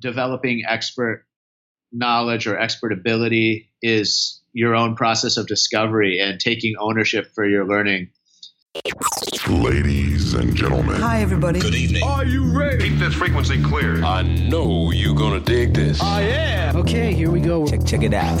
developing expert knowledge or expert ability is your own process of discovery and taking ownership for your learning. Ladies and gentlemen. Hi, everybody. Good evening. Are you ready? Keep this frequency clear. I know you're gonna dig this. I am. Okay, here we go. Check, check it out.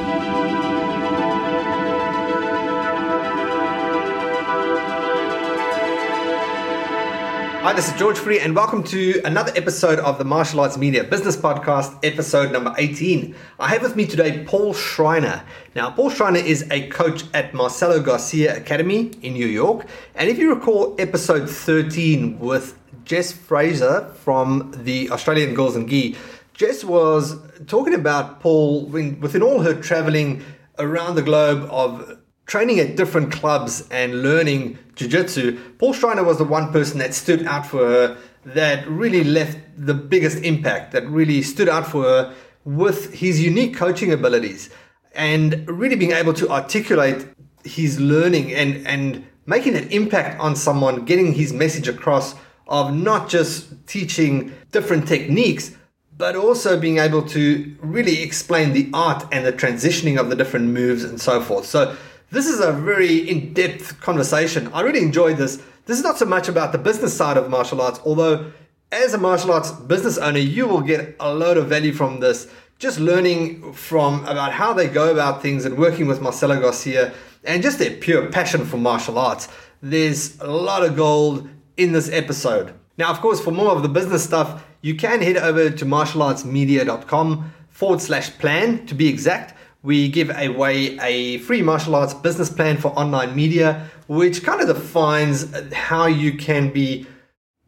Hi, this is George Fourie, and welcome to another episode of the Martial Arts Media Business Podcast, episode number 18. I have with me today Paul Schreiner. Now, Paul Schreiner is a coach at Marcelo Garcia Academy in New York. And if you recall episode 13 with Jess Fraser from the Australian Girls and Gi, Jess was talking about Paul when, within all her traveling around the globe of training at different clubs and learning jiu-jitsu paul schreiner was the one person that stood out for her that really left the biggest impact that really stood out for her with his unique coaching abilities and really being able to articulate his learning and and making an impact on someone getting his message across of not just teaching different techniques but also being able to really explain the art and the transitioning of the different moves and so forth. So this is a very in depth conversation. I really enjoyed this. This is not so much about the business side of martial arts, although, as a martial arts business owner, you will get a load of value from this. Just learning from about how they go about things and working with Marcelo Garcia and just their pure passion for martial arts. There's a lot of gold in this episode. Now, of course, for more of the business stuff, you can head over to martialartsmedia.com forward slash plan to be exact we give away a free martial arts business plan for online media, which kind of defines how you can be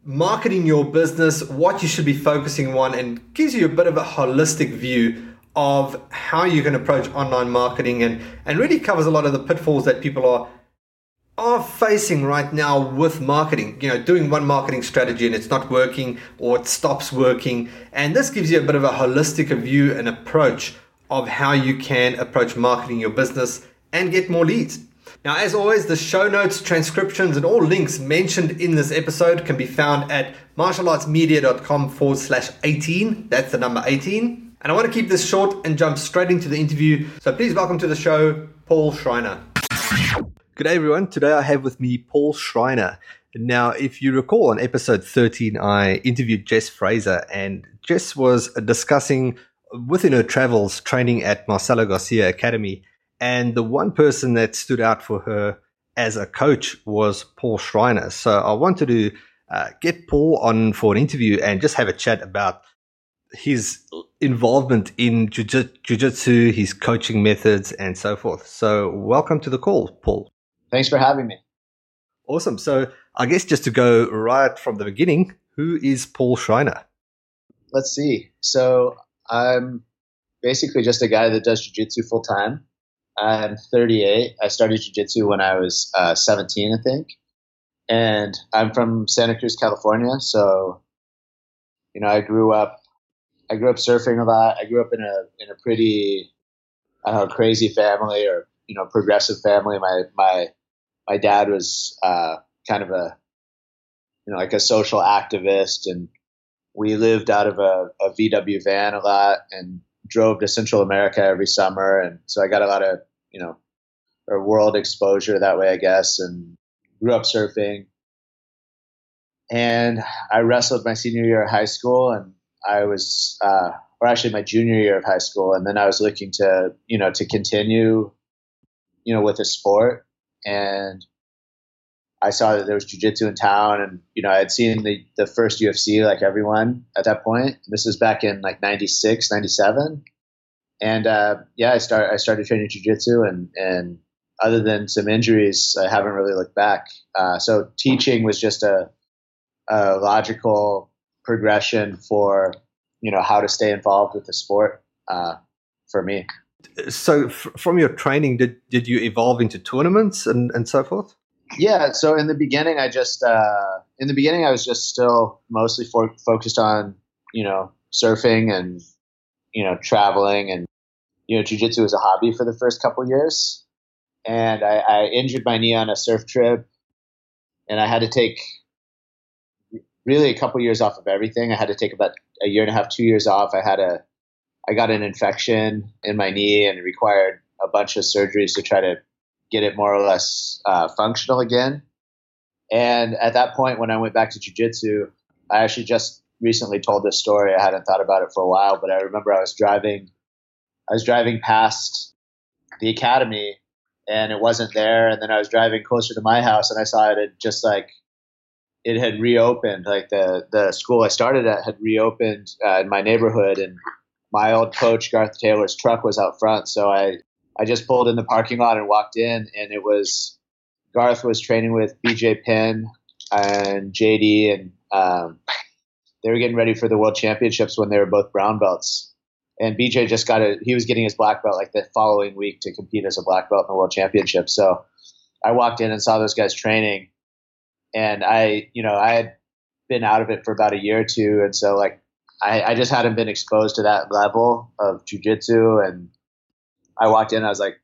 marketing your business, what you should be focusing on, and gives you a bit of a holistic view of how you can approach online marketing and, and really covers a lot of the pitfalls that people are are facing right now with marketing. You know doing one marketing strategy and it's not working or it stops working. And this gives you a bit of a holistic view and approach of how you can approach marketing your business and get more leads. Now, as always, the show notes, transcriptions, and all links mentioned in this episode can be found at martialartsmedia.com forward slash 18. That's the number 18. And I want to keep this short and jump straight into the interview. So please welcome to the show, Paul Schreiner. Good day, everyone. Today I have with me Paul Schreiner. Now, if you recall on episode 13, I interviewed Jess Fraser, and Jess was discussing within her travels training at Marcelo Garcia Academy. And the one person that stood out for her as a coach was Paul Schreiner. So I wanted to uh, get Paul on for an interview and just have a chat about his involvement in jiu-jitsu, his coaching methods, and so forth. So welcome to the call, Paul. Thanks for having me. Awesome. So I guess just to go right from the beginning, who is Paul Schreiner? Let's see. So I'm basically just a guy that does jujitsu full time. I'm 38. I started jujitsu when I was uh, 17, I think, and I'm from Santa Cruz, California. So, you know, I grew up. I grew up surfing a lot. I grew up in a in a pretty, I don't know, crazy family or you know, progressive family. My my my dad was uh, kind of a, you know, like a social activist and we lived out of a, a VW van a lot and drove to Central America every summer. And so I got a lot of, you know, world exposure that way, I guess, and grew up surfing. And I wrestled my senior year of high school and I was, uh, or actually my junior year of high school. And then I was looking to, you know, to continue, you know, with a sport. And I saw that there was jujitsu in town, and you know I had seen the the first UFC like everyone at that point. This was back in like 96, 97. and uh, yeah, I start I started training jujitsu, and and other than some injuries, I haven't really looked back. Uh, so teaching was just a, a logical progression for you know how to stay involved with the sport uh, for me. So, f- from your training, did did you evolve into tournaments and and so forth? Yeah so in the beginning i just uh, in the beginning, I was just still mostly for, focused on you know surfing and you know traveling and you know jujitsu was a hobby for the first couple years, and I, I injured my knee on a surf trip, and I had to take really a couple years off of everything. I had to take about a year and a half, two years off. I had a I got an infection in my knee and required a bunch of surgeries to try to get it more or less uh, functional again. And at that point, when I went back to jujitsu, I actually just recently told this story. I hadn't thought about it for a while, but I remember I was driving, I was driving past the academy, and it wasn't there. And then I was driving closer to my house, and I saw it had just like it had reopened. Like the the school I started at had reopened uh, in my neighborhood, and my old coach Garth Taylor's truck was out front. So I I just pulled in the parking lot and walked in, and it was Garth was training with BJ Penn and JD, and um, they were getting ready for the World Championships when they were both brown belts. And BJ just got a he was getting his black belt like the following week to compete as a black belt in the World Championship. So I walked in and saw those guys training, and I you know I had been out of it for about a year or two, and so like I, I just hadn't been exposed to that level of jujitsu, and I walked in, I was like,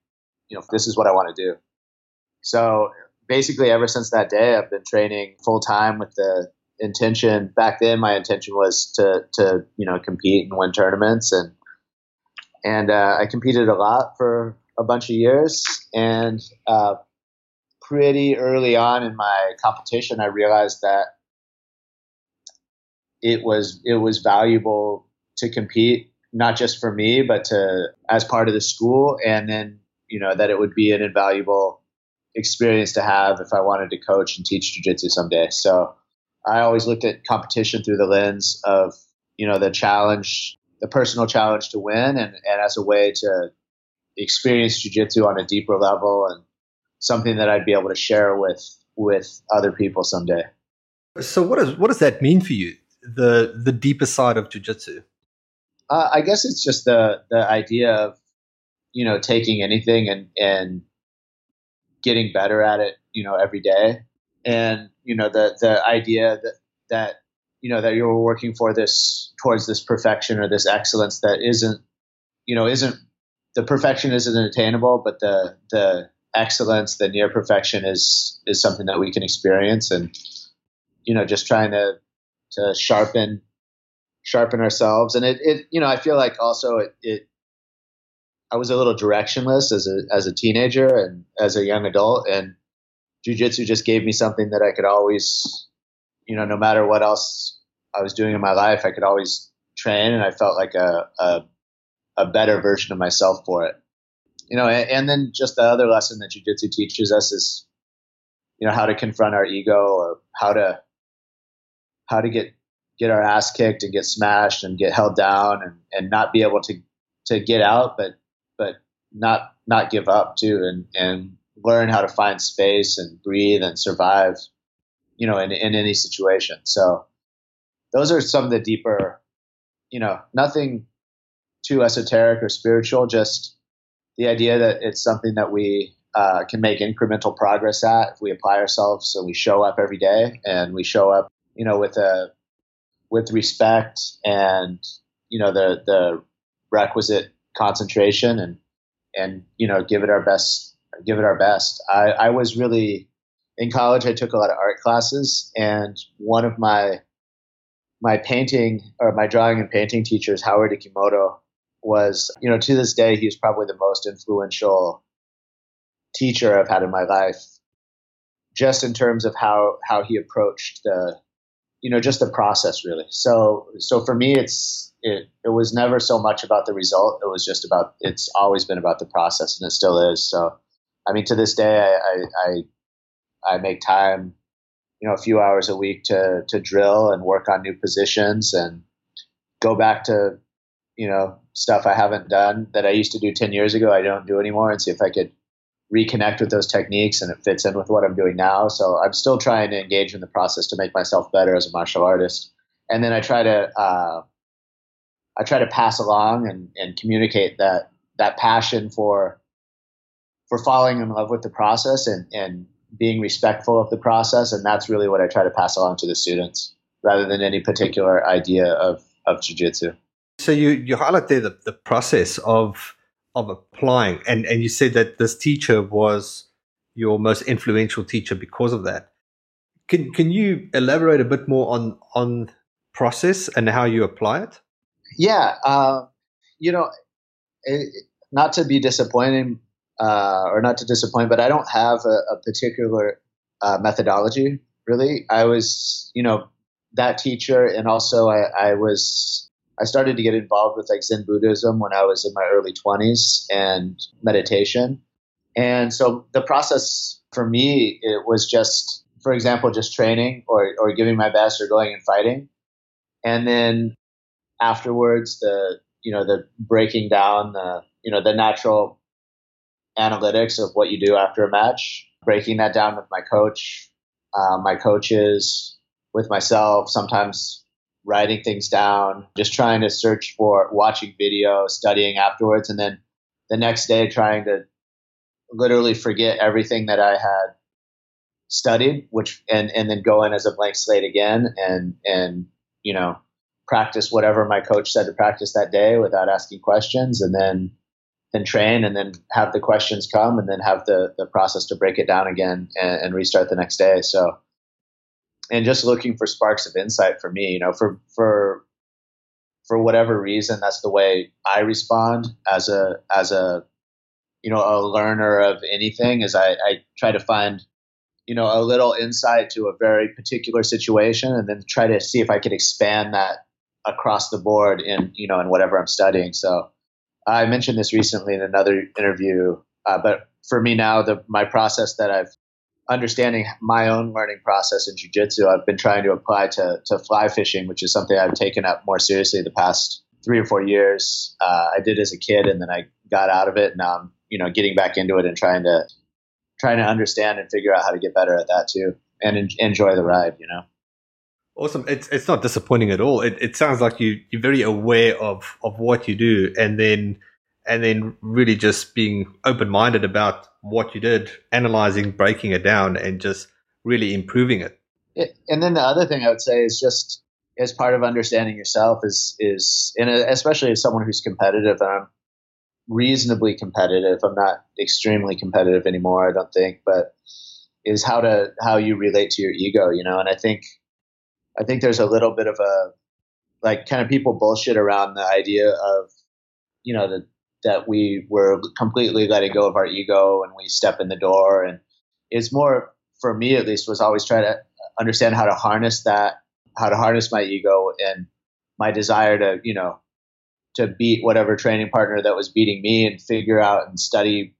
you know, this is what I want to do. So basically, ever since that day, I've been training full time with the intention. Back then, my intention was to to you know compete and win tournaments, and and uh, I competed a lot for a bunch of years. And uh, pretty early on in my competition, I realized that it was it was valuable to compete not just for me but to as part of the school and then you know that it would be an invaluable experience to have if I wanted to coach and teach jiu-jitsu someday. So I always looked at competition through the lens of, you know, the challenge, the personal challenge to win and, and as a way to experience jiu-jitsu on a deeper level and something that I'd be able to share with with other people someday. So what does what does that mean for you? The the deeper side of jiu-jitsu? Uh, I guess it's just the the idea of you know taking anything and and getting better at it you know every day. And you know the the idea that that you know that you're working for this towards this perfection or this excellence that isn't you know isn't the perfection isn't attainable but the the excellence the near perfection is is something that we can experience. And you know just trying to to sharpen sharpen ourselves and it, it you know i feel like also it, it I was a little directionless as a as a teenager and as a young adult, and jujitsu just gave me something that I could always, you know, no matter what else I was doing in my life, I could always train, and I felt like a a, a better version of myself for it. You know, and, and then just the other lesson that jujitsu teaches us is, you know, how to confront our ego or how to how to get get our ass kicked and get smashed and get held down and, and not be able to to get out, but but not not give up too, and and learn how to find space and breathe and survive, you know, in in any situation. So those are some of the deeper, you know, nothing too esoteric or spiritual, just the idea that it's something that we uh, can make incremental progress at if we apply ourselves and we show up every day and we show up, you know, with a with respect and you know the the requisite concentration and and you know give it our best give it our best. I i was really in college i took a lot of art classes and one of my my painting or my drawing and painting teachers howard Ikemoto was you know to this day he's probably the most influential teacher i've had in my life just in terms of how how he approached the you know just the process really so so for me it's it it was never so much about the result. It was just about it's always been about the process, and it still is. So, I mean, to this day, I I I, make time, you know, a few hours a week to to drill and work on new positions and go back to you know stuff I haven't done that I used to do ten years ago. I don't do anymore, and see if I could reconnect with those techniques and it fits in with what I'm doing now. So I'm still trying to engage in the process to make myself better as a martial artist. And then I try to uh, I try to pass along and, and communicate that that passion for for falling in love with the process and and being respectful of the process, and that's really what I try to pass along to the students, rather than any particular idea of of jujitsu. So you you highlight there the, the process of of applying, and and you said that this teacher was your most influential teacher because of that. Can can you elaborate a bit more on on process and how you apply it? Yeah, uh, you know, it, not to be disappointing uh, or not to disappoint, but I don't have a, a particular uh, methodology really. I was, you know, that teacher, and also I, I was I started to get involved with like Zen Buddhism when I was in my early 20s and meditation. And so the process for me it was just for example just training or or giving my best or going and fighting. And then afterwards the you know the breaking down the you know the natural analytics of what you do after a match, breaking that down with my coach, uh, my coaches, with myself, sometimes writing things down, just trying to search for watching video, studying afterwards, and then the next day trying to literally forget everything that I had studied, which and and then go in as a blank slate again and and you know practice whatever my coach said to practice that day without asking questions, and then then train and then have the questions come and then have the the process to break it down again and, and restart the next day. So and just looking for sparks of insight for me, you know, for for for whatever reason, that's the way I respond as a as a you know a learner of anything. Is I, I try to find you know a little insight to a very particular situation, and then try to see if I could expand that across the board in you know in whatever I'm studying. So I mentioned this recently in another interview, uh, but for me now, the my process that I've understanding my own learning process in jujitsu, I've been trying to apply to, to fly fishing, which is something I've taken up more seriously the past three or four years. Uh, I did as a kid, and then I got out of it. And now I'm, you know, getting back into it and trying to trying to understand and figure out how to get better at that too, and en- enjoy the ride. You know. Awesome. It's it's not disappointing at all. It it sounds like you you're very aware of of what you do, and then and then really just being open minded about what you did, analyzing, breaking it down, and just really improving it. And then the other thing I would say is just as part of understanding yourself is is and uh, especially as someone who's competitive and I'm reasonably competitive. I'm not extremely competitive anymore, I don't think, but is how to how you relate to your ego, you know. And I think I think there's a little bit of a like kind of people bullshit around the idea of you know the that we were completely letting go of our ego and we step in the door. And it's more, for me at least, was always try to understand how to harness that, how to harness my ego and my desire to, you know, to beat whatever training partner that was beating me and figure out and study,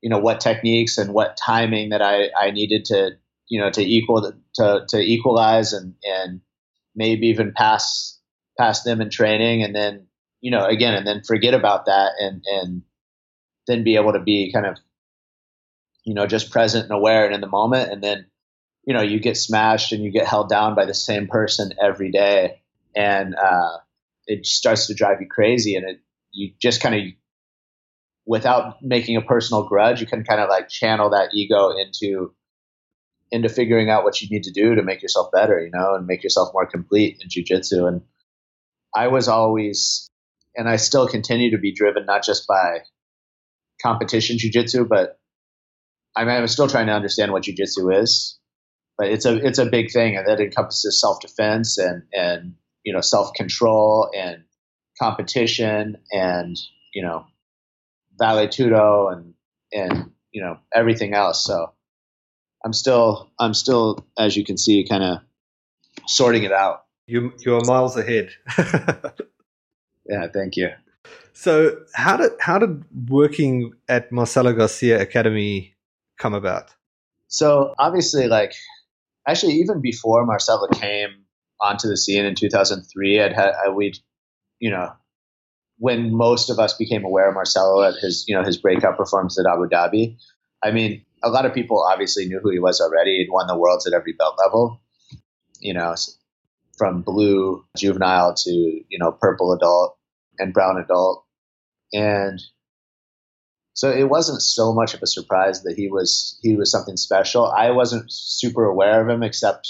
you know, what techniques and what timing that I, I needed to, you know, to equal, to, to equalize and, and maybe even pass, pass them in training and then you know, again, and then forget about that and, and then be able to be kind of, you know, just present and aware and in the moment. And then, you know, you get smashed and you get held down by the same person every day. And, uh, it starts to drive you crazy and it, you just kind of, without making a personal grudge, you can kind of like channel that ego into, into figuring out what you need to do to make yourself better, you know, and make yourself more complete in jujitsu. And I was always and I still continue to be driven not just by competition jujitsu, but I mean, I'm still trying to understand what jujitsu is. But it's a it's a big thing, and that encompasses self defense and and you know self control and competition and you know vale tudo and and you know everything else. So I'm still I'm still as you can see kind of sorting it out. You you're miles ahead. Yeah, thank you. So, how did how did working at Marcelo Garcia Academy come about? So, obviously, like actually, even before Marcelo came onto the scene in 2003, I'd had I, we'd you know when most of us became aware of Marcelo at his you know his breakout performance at Abu Dhabi. I mean, a lot of people obviously knew who he was already. He'd won the worlds at every belt level. You know, from blue juvenile to you know purple adult and brown adult. And so it wasn't so much of a surprise that he was he was something special. I wasn't super aware of him except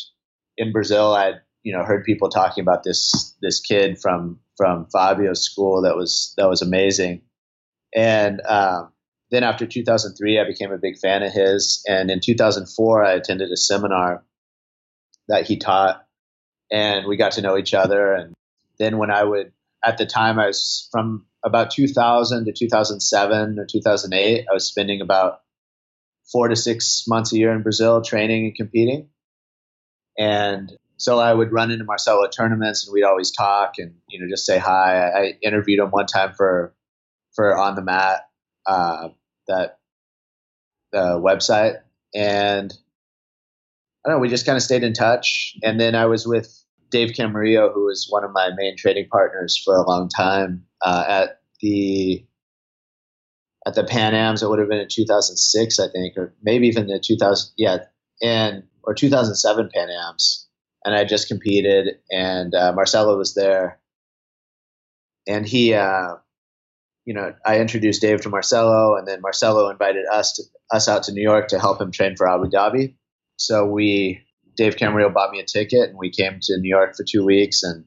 in Brazil. I'd you know heard people talking about this this kid from from Fabio's school that was that was amazing, and um, then after 2003, I became a big fan of his. And in 2004, I attended a seminar that he taught, and we got to know each other. And then when I would, at the time, I was from about 2000 to 2007 or 2008, I was spending about four to six months a year in Brazil training and competing. And so I would run into Marcelo at tournaments and we'd always talk and, you know, just say hi. I interviewed him one time for, for on the mat, uh, that, the website. And I don't know, we just kind of stayed in touch. And then I was with Dave Camarillo, who was one of my main trading partners for a long time uh, at the at the Pan Am's. It would have been in 2006, I think, or maybe even the 2000, yeah, and or 2007 Pan Am's. And I just competed, and uh, Marcelo was there, and he, uh, you know, I introduced Dave to Marcelo, and then Marcelo invited us to us out to New York to help him train for Abu Dhabi. So we Dave Camarillo bought me a ticket, and we came to New York for two weeks and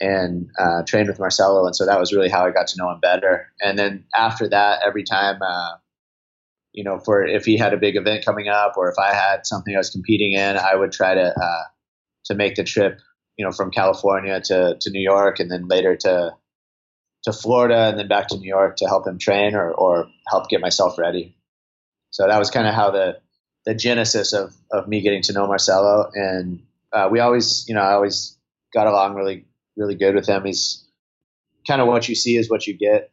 and uh, trained with Marcelo, and so that was really how I got to know him better. And then after that, every time, uh, you know, for if he had a big event coming up, or if I had something I was competing in, I would try to uh, to make the trip, you know, from California to to New York, and then later to to Florida, and then back to New York to help him train or or help get myself ready. So that was kind of how the the genesis of of me getting to know Marcelo, and uh, we always, you know, I always got along really really good with him. He's kind of what you see is what you get.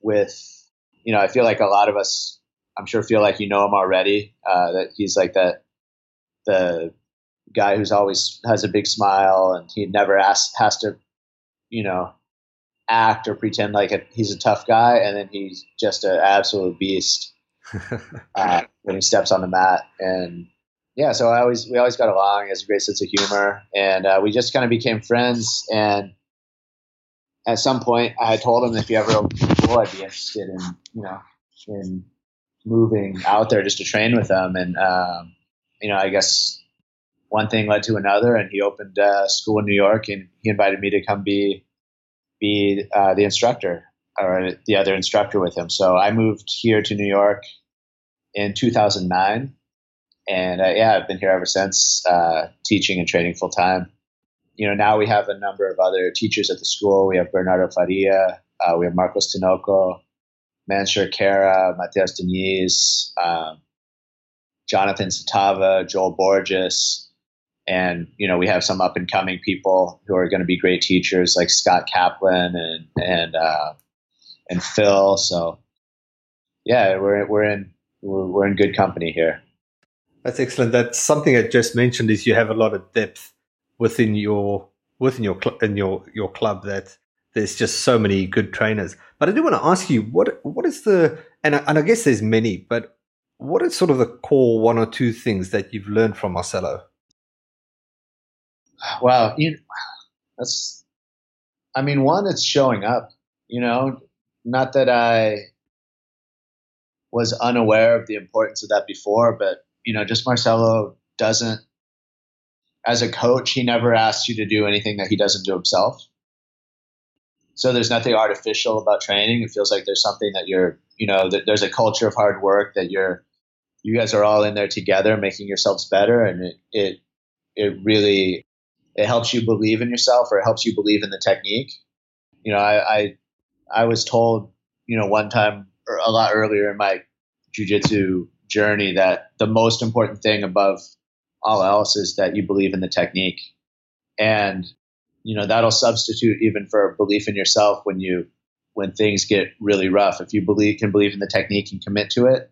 With, you know, I feel like a lot of us, I'm sure, feel like you know him already. Uh, that he's like that the guy who's always has a big smile and he never asks, has to, you know, act or pretend like a, he's a tough guy, and then he's just an absolute beast uh, when he steps on the mat. And yeah, so I always we always got along. He has a great sense of humor, and uh, we just kind of became friends. And at some point, I told him if you ever a I'd be interested in you know in moving out there just to train with him. And um, you know, I guess one thing led to another, and he opened a school in New York, and he invited me to come be be uh, the instructor or the other instructor with him. So I moved here to New York in 2009, and uh, yeah, I've been here ever since, uh, teaching and training full time. You know, now we have a number of other teachers at the school. We have Bernardo Faria, uh, we have Marcos Tinoco, Mansur Kara, Matias Diniz, um, Jonathan Satava, Joel Borges, and you know we have some up and coming people who are going to be great teachers like Scott Kaplan and and uh, and Phil. So yeah, we're we're in we're, we're in good company here. That's excellent. That's something I just mentioned is you have a lot of depth within your within your cl- in your your club that there's just so many good trainers. But I do want to ask you what what is the and I, and I guess there's many, but what is sort of the core one or two things that you've learned from Marcelo? Wow, you, that's I mean, one, it's showing up. You know, not that I was unaware of the importance of that before, but you know, just Marcelo doesn't, as a coach, he never asks you to do anything that he doesn't do himself. So there's nothing artificial about training. It feels like there's something that you're, you know, there's a culture of hard work that you're, you guys are all in there together, making yourselves better, and it, it, it really, it helps you believe in yourself, or it helps you believe in the technique. You know, I, I, I was told, you know, one time or a lot earlier in my jujitsu journey that the most important thing above all else is that you believe in the technique. And, you know, that'll substitute even for belief in yourself when you, when things get really rough. If you believe, can believe in the technique and commit to it,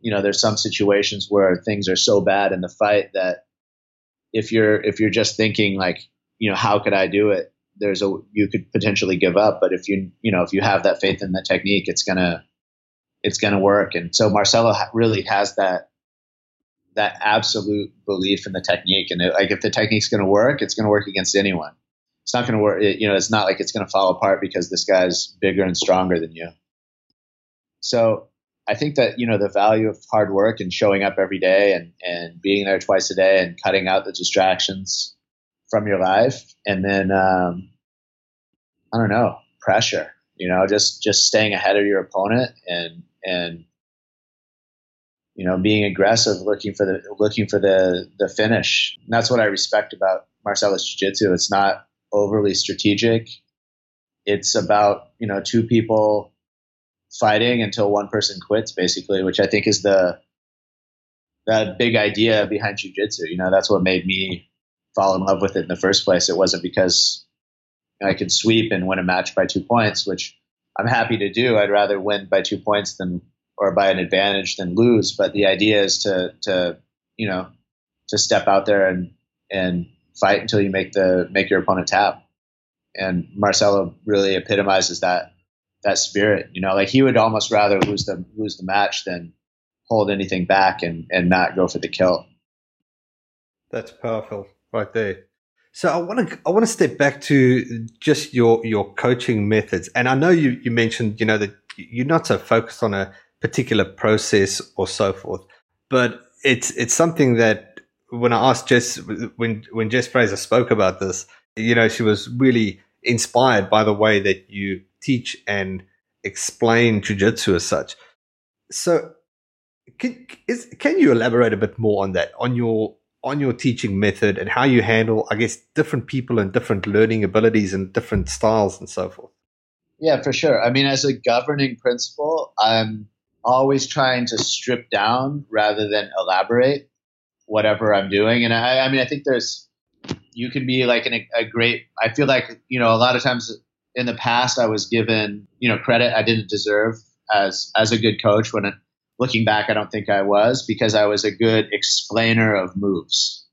you know, there's some situations where things are so bad in the fight that if you're, if you're just thinking like, you know, how could I do it? There's a, you could potentially give up. But if you, you know, if you have that faith in the technique, it's to, it's to work. And so Marcelo really has that that absolute belief in the technique. And it, like if the technique's to work, it's to work against anyone. It's not to work. It, you know, it's not like it's to fall apart because this guy's bigger and stronger than you. So I think that you know the value of hard work and showing up every day and and being there twice a day and cutting out the distractions from your life, and then um, I don't know pressure. You know, just just staying ahead of your opponent and and you know being aggressive, looking for the looking for the the finish. And that's what I respect about Marcelo's Jiu Jitsu. It's not overly strategic. It's about you know two people fighting until one person quits, basically, which I think is the the big idea behind jujitsu. You know, that's what made me fall in love with it in the first place. It wasn't because I could sweep and win a match by two points, which I'm happy to do. I'd rather win by two points than or by an advantage than lose. But the idea is to to you know to step out there and and fight until you make the make your opponent tap. And Marcelo really epitomizes that that spirit. You know, like he would almost rather lose the lose the match than hold anything back and and not go for the kill. That's powerful, right there. So I want to I want to step back to just your your coaching methods, and I know you you mentioned you know that you're not so focused on a particular process or so forth, but it's it's something that when I asked Jess when when Jess Fraser spoke about this, you know, she was really inspired by the way that you teach and explain jujitsu as such. So, can, is, can you elaborate a bit more on that, on your on your teaching method and how you handle, I guess, different people and different learning abilities and different styles and so forth? Yeah, for sure. I mean, as a governing principle, I'm always trying to strip down rather than elaborate whatever I'm doing. And I, I mean, I think there's, you can be like an, a great, I feel like, you know, a lot of times in the past I was given, you know, credit I didn't deserve as as a good coach. When looking back, I don't think I was because I was a good explainer of moves,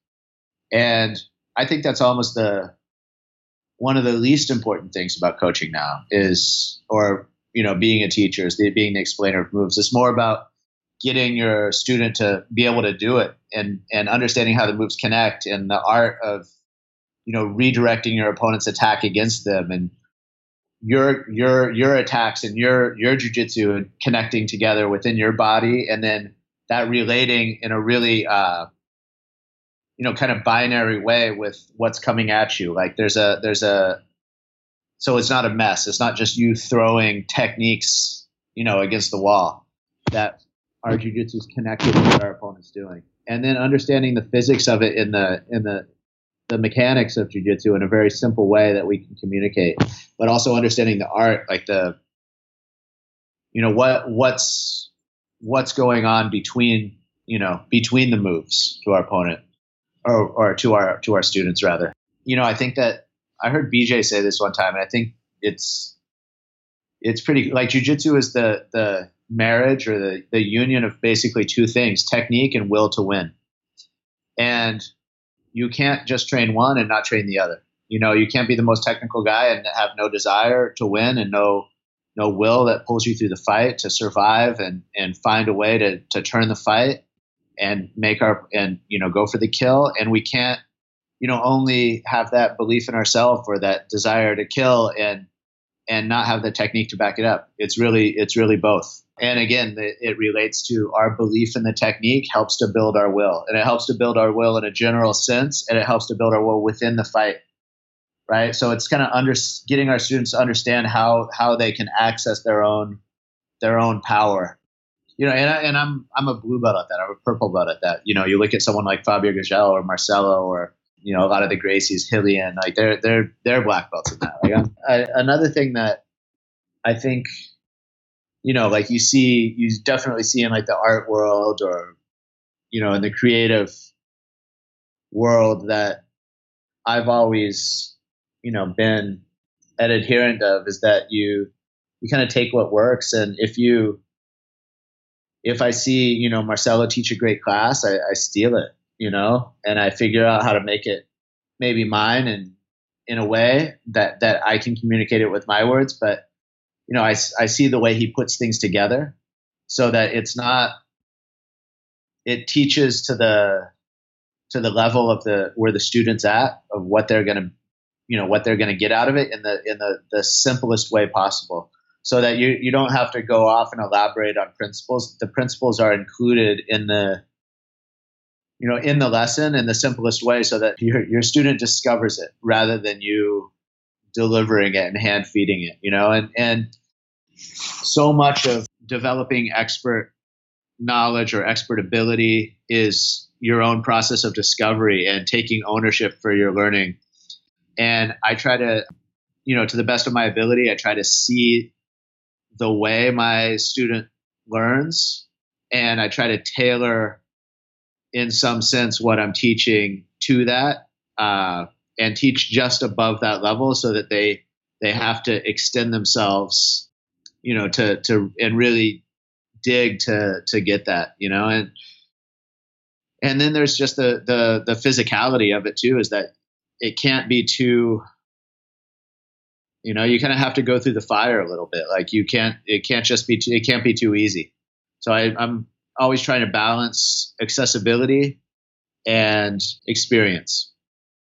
and I think that's almost the one of the least important things about coaching now is, or you know, being a teacher is the, being the explainer of moves. It's more about getting your student to be able to do it and and understanding how the moves connect and the art of you know redirecting your opponent's attack against them and your your your attacks and your your jujitsu connecting together within your body, and then that relating in a really uh, you know kind of binary way with what's coming at you. Like there's a there's a so it's not a mess. It's not just you throwing techniques you know against the wall. That our jujitsu is connected to what our opponent's doing, and then understanding the physics of it in the in the the mechanics of jujitsu in a very simple way that we can communicate, but also understanding the art, like the, you know, what what's what's going on between you know between the moves to our opponent or or to our to our students rather. You know, I think that I heard BJ say this one time, and I think it's it's pretty like jujitsu is the the marriage or the the union of basically two things: technique and will to win. And you can't just train one and not train the other. You know, you can't be the most technical guy and have no desire to win and no no will that pulls you through the fight to survive and and find a way to to turn the fight and make our and you know go for the kill and we can't you know only have that belief in ourselves or that desire to kill and and not have the technique to back it up. It's really it's really both. And again, it relates to our belief in the technique helps to build our will, and it helps to build our will in a general sense, and it helps to build our will within the fight, right? So it's kind of under getting our students to understand how how they can access their own their own power, you know. And, I, and I'm I'm a blue belt at that. I'm a purple belt at that. You know, you look at someone like Fabio Gurgel or Marcelo or you know a lot of the Gracies, Raulian, like they're they're they're black belts in that. Like I, another thing that I think you know, like you see, you definitely see in like the art world or, you know, in the creative world that I've always, you know, been an adherent of is that you, you kind of take what works. And if you, if I see, you know, Marcelo teach a great class, I, I steal it, you know, and I figure out how to make it maybe mine and in a way that, that I can communicate it with my words, but you know, I, I see the way he puts things together so that it's not, it teaches to the, to the level of the, where the student's at of what they're going to, you know, what they're going to get out of it in the, in the, the simplest way possible. so that you you don't have to go off and elaborate on principles. The principles are included in the you know in the lesson in the simplest way, so that your your student discovers it rather than you delivering it and hand feeding it. You know, and and so much of developing expert knowledge or expert ability is your own process of discovery and taking ownership for your learning. And I try to, you know, to the best of my ability, I try to see the way my student learns and I try to tailor in some sense what I'm teaching to that uh, and teach just above that level so that they they have to extend themselves you know to to and really dig to to get that you know and and then there's just the the the physicality of it too is that it can't be too you know you kind of have to go through the fire a little bit. Like you can't it can't just be too, it can't be too easy. So I, i'm always trying to balance accessibility and experience.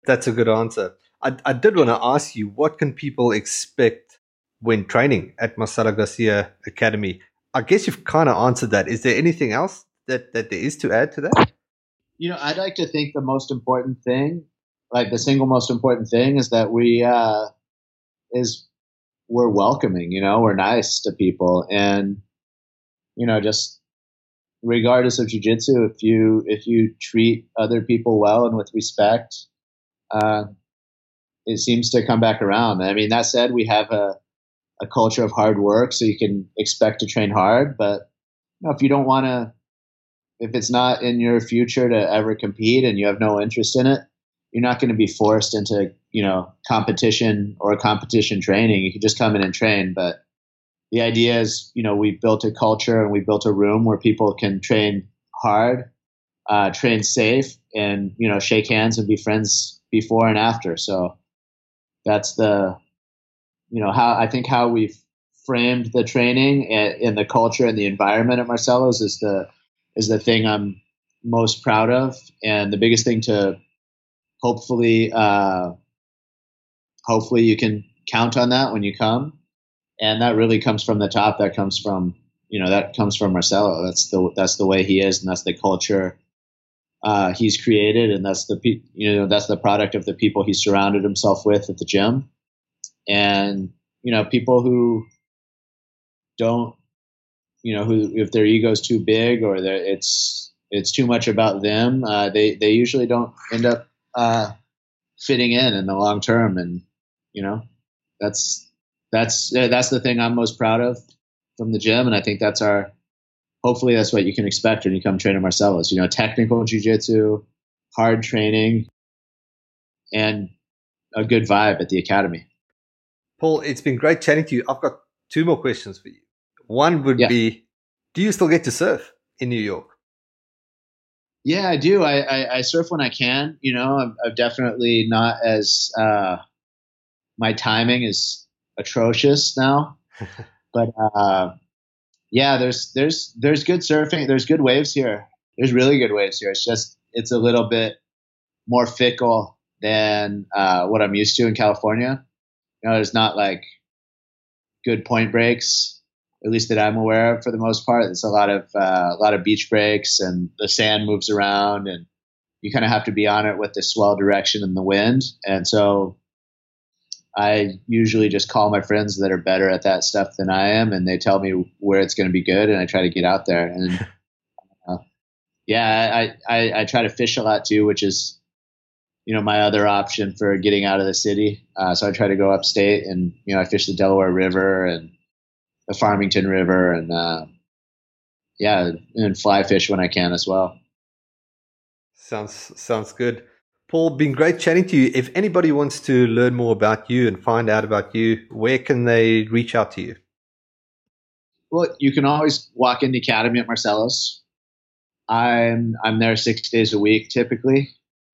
That's a good answer. I, I did want to ask you what can people expect when training at Marcelo Garcia academy? I guess you've kind of answered that. Is there anything else that, that there is to add to that? You know i'd like to think the most important thing like the single most important thing is that we uh is we're welcoming, you know, we're nice to people. And you know, just regardless of jujitsu, if you if you treat other people well and with respect, uh, it seems to come back around. I mean, that said, we have a a culture of hard work, so you can expect to train hard. But you know, if you don't want to, if it's not in your future to ever compete and you have no interest in it, you're not going to be forced into you know competition or competition training. You can just come in and train, but the idea is you know we built a culture and we built a room where people can train hard, uh, train safe, and you know shake hands and be friends before and after. So that's the you know how I think how we've framed the training and, the culture and the environment at Marcelo's is the is the thing I'm most proud of and the biggest thing to hopefully, uh, hopefully you can count on that when you come. And that really comes from the top. That comes from, you know, that comes from Marcelo. That's the, that's the way he is. And that's the culture, uh, he's created. And that's the, you know, that's the product of the people he surrounded himself with at the gym. And, you know, people who don't, you know, who, if their ego's too big or it's, it's too much about them, uh, they, they usually don't end up uh, fitting in in the long term. And you know, that's that's that's the thing I'm most proud of from the gym, and I think that's our. Hopefully, that's what you can expect when you come train at Marcelo's. You know, technical jujitsu, hard training, and a good vibe at the academy. Paul, it's been great chatting to you. I've got two more questions for you. One would yeah. be, do you still get to surf in New York? Yeah, I do. I, I, I, surf when I can. You know, I'm, I'm definitely not as uh, my timing is atrocious now, but uh, yeah, there's there's there's good surfing. There's good waves here. There's really good waves here. It's just it's a little bit more fickle than uh, what I'm used to in California. You know, there's not like good point breaks at least that I'm aware of for the most part. It's a lot of uh, a lot of beach breaks and the sand moves around and you kind of have to be on it with the swell direction and the wind. And so I usually just call my friends that are better at that stuff than I am, and they tell me where it's going to be good, and I try to get out there. And uh, yeah, I, I, I try to fish a lot too, which is you know my other option for getting out of the city. Uh, so I try to go upstate, and you know I fish the Delaware River and the Farmington River, and uh, yeah, and fly fish when I can as well. Sounds sounds good. Paul, been great chatting to you. If anybody wants to learn more about you and find out about you, where can they reach out to you? Well, you can always walk in the academy at Marcelo's. I'm I'm there six days a week typically.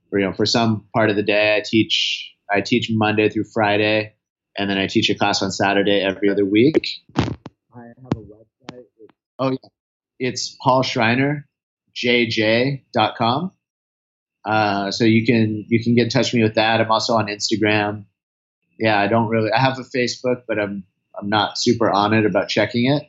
For, you know, for some part of the day, I teach I teach Monday through Friday, and then I teach a class on Saturday every other week. I have a website. It's, oh, yeah. It's Paul Schreiner, paulschreinerjj.com. Uh, so you can you can get in touch with me with that. I'm also on Instagram. Yeah, I don't really. I have a Facebook, but I'm I'm not super on it about checking it.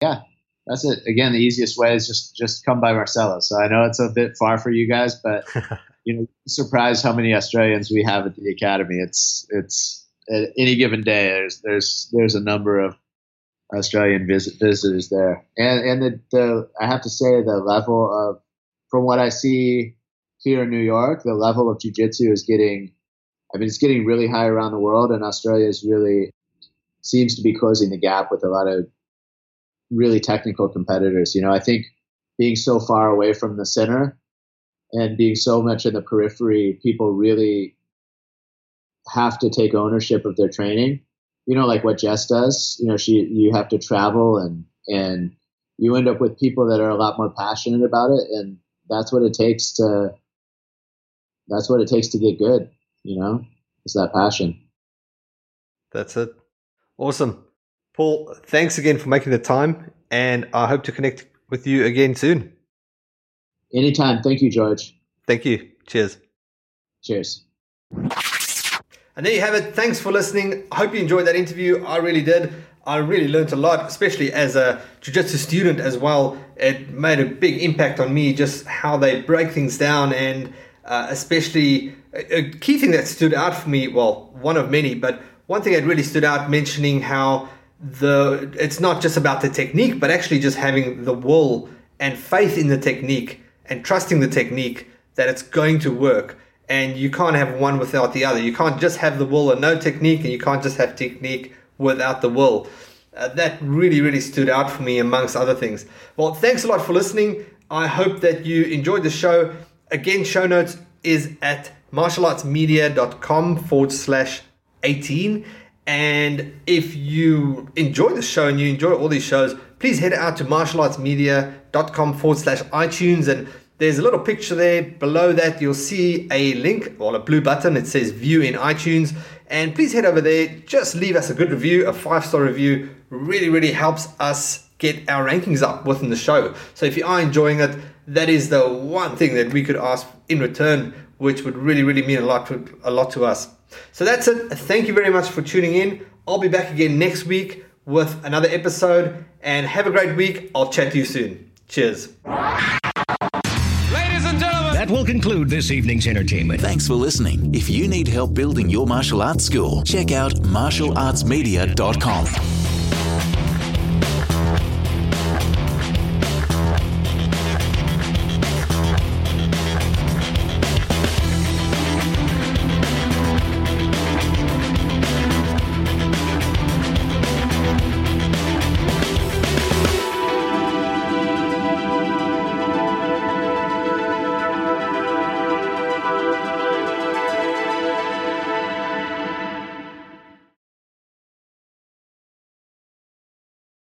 Yeah, that's it. Again, the easiest way is just just come by Marcelo. So I know it's a bit far for you guys, but you know, surprised how many Australians we have at the academy. It's it's at any given day. There's there's there's a number of Australian visit, visitors there, and and the, the I have to say the level of from what I see here in New York, the level of jujitsu is getting. I mean, it's getting really high around the world, and Australia is really seems to be closing the gap with a lot of really technical competitors. You know, I think being so far away from the center and being so much in the periphery, people really have to take ownership of their training. You know, like what Jess does. You know, she you have to travel and and you end up with people that are a lot more passionate about it, and that's what it takes to. That's what it takes to get good. You know, it's that passion. That's it. Awesome. Paul, thanks again for making the time, and I hope to connect with you again soon. Anytime. Thank you, George. Thank you. Cheers. Cheers. And there you have it. Thanks for listening. I hope you enjoyed that interview. I really did. I really learned a lot, especially as a jiu-jitsu student as well. It made a big impact on me, just how they break things down, and uh, especially a, key thing that stood out for me. Well, one of many, but one thing that really stood out, mentioning how the it's not just about the technique, but actually just having the will and faith in the technique and trusting the technique that it's going to work. And you can't have one without the other. You can't just have the will and no technique, and you can't just have technique without the will. Uh, that really, really stood out for me amongst other things. Well, thanks a lot for listening. I hope that you enjoyed the show. Again, show notes is at martialartsmedia.com forward slash 18. And if you enjoy the show and you enjoy all these shows, please head out to martialartsmedia.com forward slash iTunes. And there's a little picture there. Below that, you'll see a link or a blue button. It says view in iTunes. And please head over there. Just leave us a good review, a five star review. Really, really helps us get our rankings up within the show. So if you are enjoying it, that is the one thing that we could ask in return, which would really, really mean a lot to, a lot to us. So that's it. Thank you very much for tuning in. I'll be back again next week with another episode. And have a great week. I'll chat to you soon. Cheers. Ladies and gentlemen. That will conclude this evening's entertainment. Thanks for listening. If you need help building your martial arts school, check out martialartsmedia.com.